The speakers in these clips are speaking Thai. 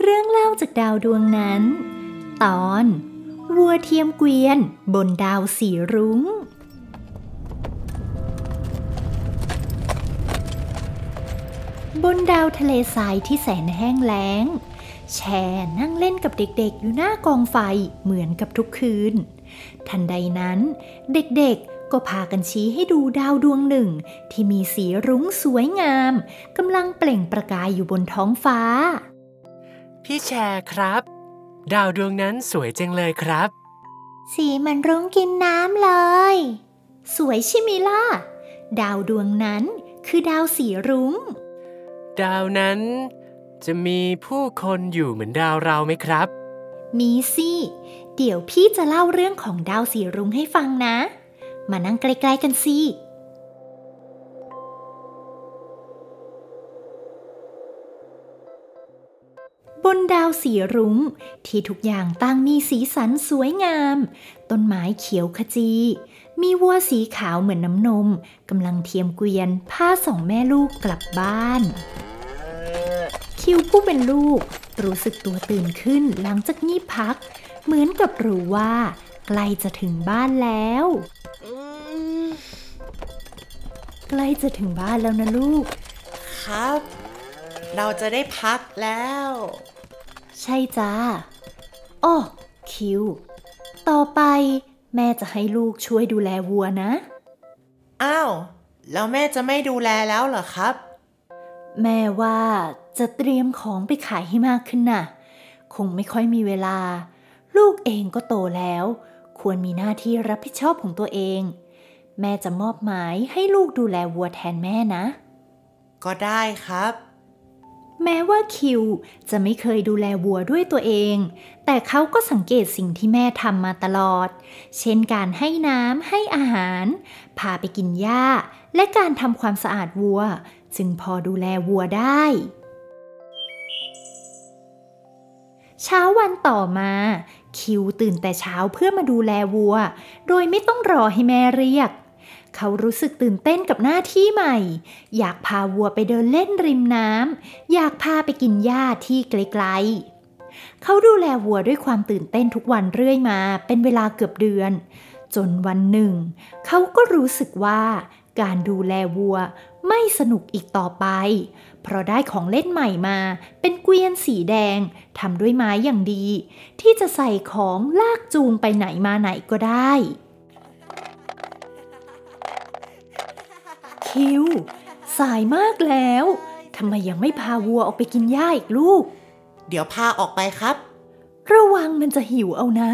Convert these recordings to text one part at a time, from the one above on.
เรื่องเล่าจากดาวดวงนั้น ตอน วัวเทียมเกวียน บนดาวสีรุง้ง บนดาวทะเลทรายที่แสนแห้งแล้ง แชร์นั่งเล่นกับเด็กๆ อยู่หน้ากองไฟเหมือนกับทุกคืน ทันใดนั้น เด็กๆก็พากันชี้ให้ดูดาวดวงหนึ่ง ที่มีสีรุ้งสวยงามกำลังเปล่งประกายอยู่บนท้องฟ้า พี่แชร์ครับ ดาวดวงนั้นสวยจังเลยครับ สีเหมันรุ้งกินน้ำเลย สวยใช่ไหมล่ะ ดาวดวงนั้นคือดาวสีรุง้ง ดาวนั้น จะมีผู้คนอยู่เหมือนดาวเราไหมครับ มีสิ เดี๋ยวพี่จะเล่าเรื่องของดาวสีรุ้งให้ฟังนะ มานั่งใกล้ๆกันสิ บนดาวสีรุง้ง ที่ทุกอย่างต่างมีสีสันสวยงาม ต้นไม้เขียวขจี มีวัวสีขาวเหมือนน้ำนมกำลังเทียมเกวียนพาสองแม่ลูกกลับบ้าน คิวผู้เป็นลูก รู้สึกตัวตื่นขึ้นหลังจากงีบพัก เหมือนกับรู้ว่า ใกล้จะถึงบ้านแล้วใกล้จะถึงบ้านแล้วนะลูก ครับ เราจะได้พักแล้ว ใช่จ้าอ้อคิว ต่อไปแม่จะให้ลูกช่วยดูแลวัวนะ อ้าว แล้วแม่จะไม่ดูแลแล้วเหรอครับ แม่ว่าจะเตรียมของไปขายให้มากขึ้นน่ะ คงไม่ค่อยมีเวลา ลูกเองก็โตแล้ว ควรมีหน้าที่รับผิดชอบของตัวเอง แม่จะมอบหมายให้ลูกดูแลวัวแทนแม่นะ ก็ได้ครับ แม้ว่าคิวจะไม่เคยดูแลวัวด้วยตัวเอง แต่เขาก็สังเกตสิ่งที่แม่ทำมาตลอด เช่นการให้น้ำให้อาหาร พาไปกินหญ้า และการทำความสะอาดวัว จึงพอดูแลวัวได้ เช้าวันต่อมา คิวตื่นแต่เช้าเพื่อมาดูแลวัว โดยไม่ต้องรอให้แม่เรียก เขารู้สึกตื่นเต้นกับหน้าที่ใหม่ อยากพาวัวไปเดินเล่นริมน้ำ อยากพาไปกินหญ้าที่ไกลๆ เขาดูแลวัวด้วยความตื่นเต้นทุกวันเรื่อยมา เป็นเวลาเกือบเดือน จนวันหนึ่ง เขาก็รู้สึกว่าการดูแลวัวไม่สนุกอีกต่อไป เพราะได้ของเล่นใหม่มาเป็นเกวียนสีแดงทำด้วยไม้อย่างดี ที่จะใส่ของลากจูงไปไหนมาไหนก็ได้ คิว สายมากแล้วทำไมยังไม่พาวัวออกไปกินหญ้าอีกลูก เดี๋ยวพาออกไปครับ ระวังมันจะหิวเอานะ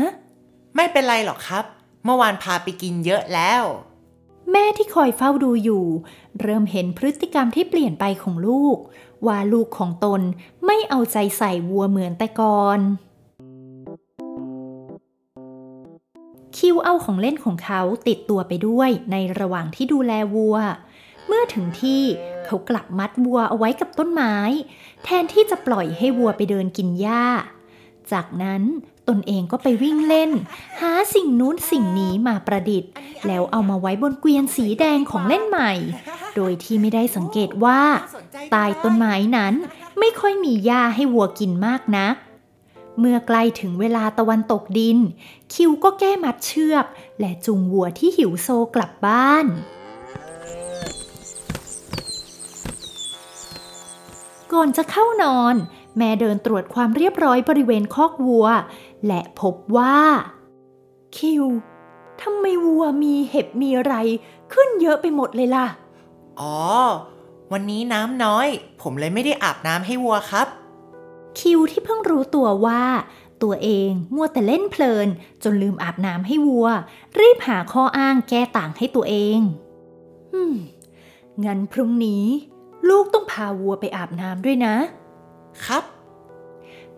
ไม่เป็นไรหรอกครับ เมื่อวานพาไปกินเยอะแล้ว แม่ที่คอยเฝ้าดูอยู่ เริ่มเห็นพฤติกรรมที่เปลี่ยนไปของลูก ว่าลูกของตนไม่เอาใจใส่วัวเหมือนแต่ก่อนคิวเอาของเล่นของเขาติดตัวไปด้วยในระหว่างที่ดูแลวัว เมื่อถึงที่เขากลับมัดวัวเอาไว้กับต้นไม้ แทนที่จะปล่อยให้วัวไปเดินกินหญ้า จากนั้นตนเองก็ไปวิ่งเล่น หาสิ่งนู้นสิ่งนี้มาประดิษฐ์ แล้วเอามาไว้บนเกวียนสีแดงของเล่นใหม่ โดยที่ไม่ได้สังเกตว่าใต้ต้นไม้นั้นไม่ค่อยมีหญ้าให้วัวกินมากนัก เมื่อใกล้ถึงเวลาตะวันตกดิน คิวก็แก้มัดเชือก และจูงวัวที่หิวโซกลับบ้าน ก่อนจะเข้านอน แม่เดินตรวจความเรียบร้อยบริเวณคอกวัว และพบว่า คิวทำไมวัวมีเห็บมีอะไร ขึ้นเยอะไปหมดเลยล่ะ อ๋อ วันนี้น้ำน้อย ผมเลยไม่ได้อาบน้ำให้วัวครับ คิวที่เพิ่งรู้ตัวว่า ตัวเองมัวแต่เล่นเพลิน จนลืมอาบน้ำให้วัว รีบหาข้ออ้างแก้ต่างให้ตัวเอง อืมงั้นพรุ่งนี้ ลูกต้องพาวัวไปอาบน้ำด้วยนะ ครับ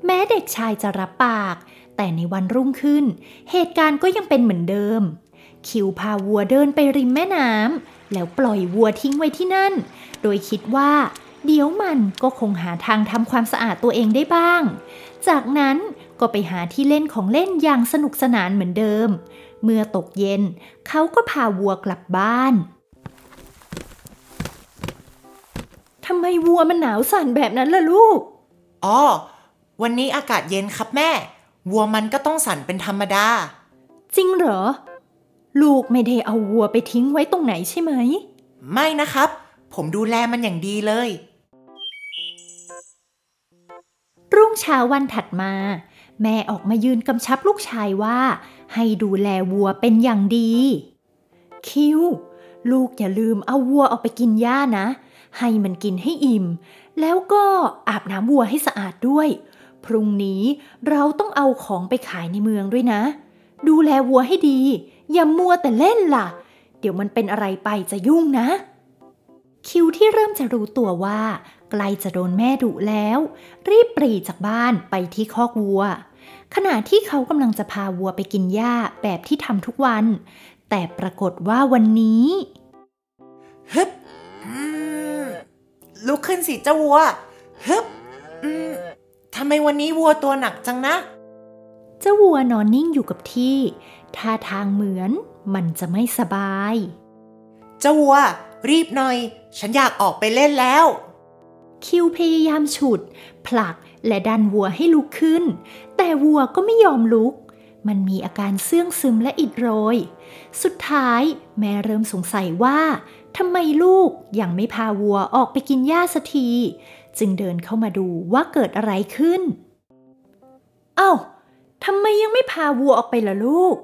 แม้เด็กชายจะรับปาก แต่ในวันรุ่งขึ้น เหตุการณ์ก็ยังเป็นเหมือนเดิม คิวพาวัวเดินไปริมแม่น้ำแล้วปล่อยวัวทิ้งไว้ที่นั่น โดยคิดว่า เดี๋ยวมันก็คงหาทางทำความสะอาดตัวเองได้บ้าง จากนั้นก็ไปหาที่เล่นของเล่นอย่างสนุกสนานเหมือนเดิม เมื่อตกเย็นเขาก็พาวัวกลับบ้านำไมวัวมันหนาวสั่นแบบนั้นล่ะลูก อ๋อ วันนี้อากาศเย็นครับแม่ วัวมันก็ต้องสั่นเป็นธรรมดา จริงเหรอ ลูกไม่ได้เอาวัวไปทิ้งไว้ตรงไหนใช่ไหม ไม่นะครับ ผมดูแลมันอย่างดีเลย รุ่งเช้าวันถัดมา แม่ออกมายืนกำชับลูกชายว่า ให้ดูแลวัวเป็นอย่างดี คิว ลูกอย่าลืมเอาวัวออกไปกินหญ้านะ ให้มันกินให้อิ่ม แล้วก็อาบน้ำวัวให้สะอาดด้วย พรุ่งนี้เราต้องเอาของไปขายในเมืองด้วยนะ ดูแลวัวให้ดี อย่ามัวแต่เล่นล่ะ เดี๋ยวมันเป็นอะไรไปจะยุ่งนะ คิวที่เริ่มจะรู้ตัวว่าใกล้จะโดนแม่ดุแล้ว รีบปรีจากบ้านไปที่คอกวัว ขณะที่เขากำลังจะพาวัวไปกินหญ้าแบบที่ทำทุกวัน แต่ปรากฏว่าวันนี้ฮึบ ลุกขึ้นสิเจ้าวัวฮึบอืมทำไมวันนี้วัวตัวหนักจังนะ เจ้าวัวนอนนิ่งอยู่กับที่ ท่าทางเหมือนมันจะไม่สบาย เจ้าวัว รีบหน่อย ฉันอยากออกไปเล่นแล้ว คิวพยายามฉุด ผลักและดันวัวให้ลุกขึ้น แต่วัวก็ไม่ยอมลุก มันมีอาการเสื่องซึมและอิดโรย สุดท้ายแม่เริ่มสงสัยว่า ทำไมลูกยังไม่พาวัวออกไปกินหญ้าสักที จึงเดินเข้ามาดูว่าเกิดอะไรขึ้น เอ้าทำไมยังไม่พาวัวออกไปล่ะลูก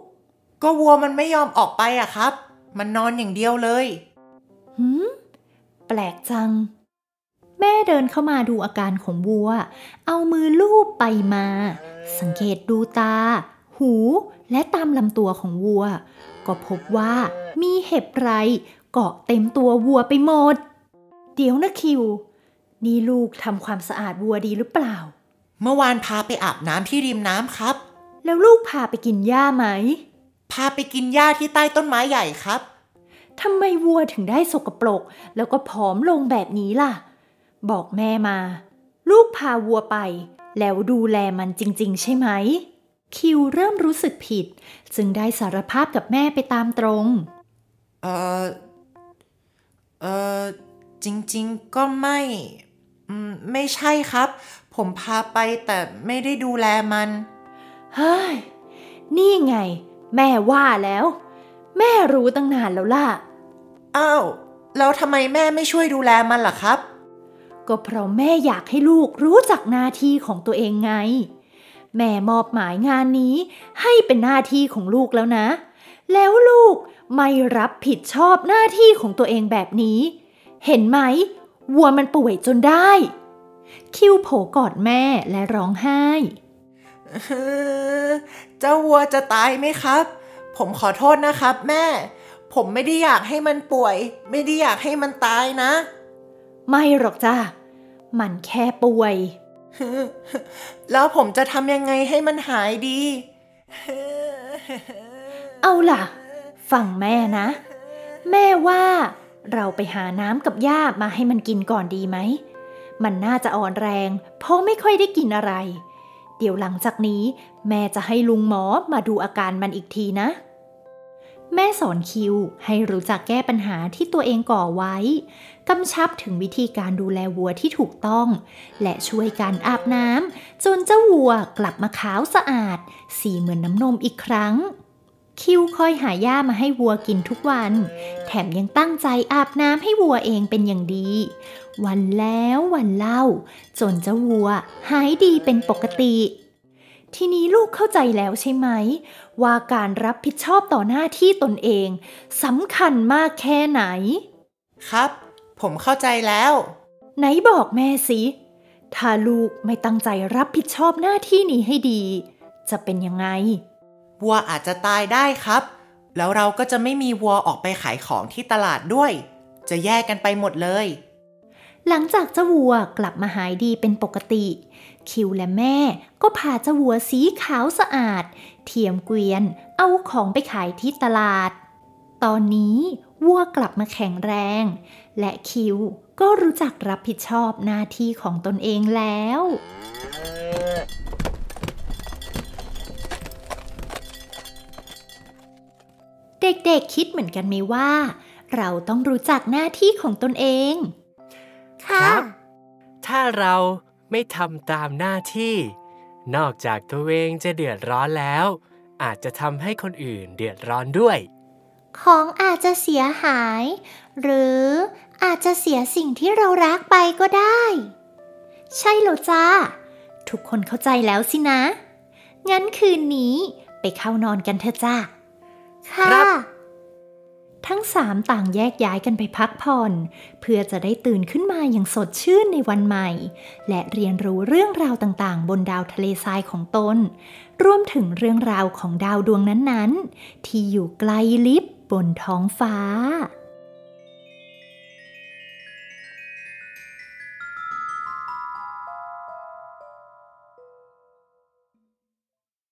ก็วัวมันไม่ยอมออกไปอะครับ มันนอนอย่างเดียวเลยหืมแปลกจัง แม่เดินเข้ามาดูอาการของวัว เอามือลูบไปมา สังเกตดูตา หู และตามลำตัวของวัว ก็พบว่ามีเห็บไร เกาะเต็มตัววัวไปหมด เดี๋ยวนะคิว นี่ลูกทำความสะอาดวัวดีหรือเปล่า เมื่อวานพาไปอาบน้ำที่ริมน้ำครับ แล้วลูกพาไปกินหญ้าไหม พาไปกินหญ้าที่ใต้ต้นไม้ใหญ่ครับทำไมวัวถึงได้สกปรก แล้วก็ผอมลงแบบนี้ล่ะ บอกแม่มา ลูกพาวัวไป แล้วดูแลมันจริง ๆ ใช่ไหม คิวเริ่มรู้สึกผิด จึงได้สารภาพกับแม่ไปตามตรง เออ เออจริงๆก็ไม่อืมไม่ใช่ครับ ผมพาไปแต่ไม่ได้ดูแลมัน เฮ้ย นี่ไง แม่ว่าแล้ว แม่รู้ตั้งนานแล้วล่ะ อ้าว แล้วทำไมแม่ไม่ช่วยดูแลมันล่ะครับ ก็เพราะแม่อยากให้ลูกรู้จักหน้าที่ของตัวเองไง แม่มอบหมายงานนี้ให้เป็นหน้าที่ของลูกแล้วนะ แล้วลูก ไม่รับผิดชอบหน้าที่ของตัวเองแบบนี้ เห็นไหม วัวมันป่วยจนได้ คิวโผกอดแม่และร้องไห้เจ้าวัวจะตายไหมครับ ผมขอโทษนะครับ แม่ ผมไม่ได้อยากให้มันป่วย ไม่ได้อยากให้มันตายนะ ไม่หรอกจ้ามันแค่ป่วย แล้วผมจะทำยังไงให้มันหายดี เอาล่ะ ฟังแม่นะ แม่ว่า เราไปหาน้ำกับหญ้ามาให้มันกินก่อนดีไหม มันน่าจะอ่อนแรง เพราะไม่ค่อยได้กินอะไร เดี๋ยวหลังจากนี้ แม่จะให้ลุงหมอมาดูอาการมันอีกทีนะ แม่สอนคิวให้รู้จักแก้ปัญหาที่ตัวเองก่อไว้ กำชับถึงวิธีการดูแลวัวที่ถูกต้อง และช่วยการอาบน้ำจนเจ้าวัวกลับมาขาวสะอาด สีเหมือนน้ำนมอีกครั้ง คิวคอยหาหญ้ามาให้วัวกินทุกวัน แถมยังตั้งใจอาบน้ำให้วัวเองเป็นอย่างดี วันแล้ววันเล่า จนเจ้าวัวหายดีเป็นปกติ ทีนี้ลูกเข้าใจแล้วใช่ไหม ว่าการรับผิดชอบต่อหน้าที่ตนเองสำคัญมากแค่ไหน ครับ ผมเข้าใจแล้ว ไหนบอกแม่สิ ถ้าลูกไม่ตั้งใจรับผิดชอบหน้าที่นี้ให้ดี จะเป็นยังไง วัวอาจจะตายได้ครับ แล้วเราก็จะไม่มีวัวออกไปขายของที่ตลาดด้วย จะแยกกันไปหมดเลย หลังจากเจ้าวัวกลับมาหายดีเป็นปกติ คิวและแม่ก็พาเจ้าวัวสีขาวสะอาด เทียมเกวียนเอาของไปขายที่ตลาด ตอนนี้วัวกลับมาแข็งแรง และคิวก็รู้จักรับผิดชอบหน้าที่ของตนเองแล้ว ด็กๆคิดเหมือนกันไหมว่า เราต้องรู้จักหน้าที่ของตนเองครับถ้าเราไม่ทำตามหน้าที่ นอกจากตัวเองจะเดือดร้อนแล้ว อาจจะทำให้คนอื่นเดือดร้อนด้วย ของอาจจะเสียหาย หรืออาจจะเสียสิ่งที่เรารักไปก็ได้ ใช่แล้วจ้า ทุกคนเข้าใจแล้วสินะ งั้นคืนนี้ไปเข้านอนกันเถอะจ้า ครัค่ะบทั้งสามต่างแยกย้ายกันไปพักผ่อน เพื่อจะได้ตื่นขึ้นมาอย่างสดชื่นในวันใหม่ และเรียนรู้เรื่องราวต่างๆ บนดาวทะเลทรายของตน รวมถึงเรื่องราวของดาวดวงนั้นๆ ที่อยู่ไกลลิบบนท้องฟ้า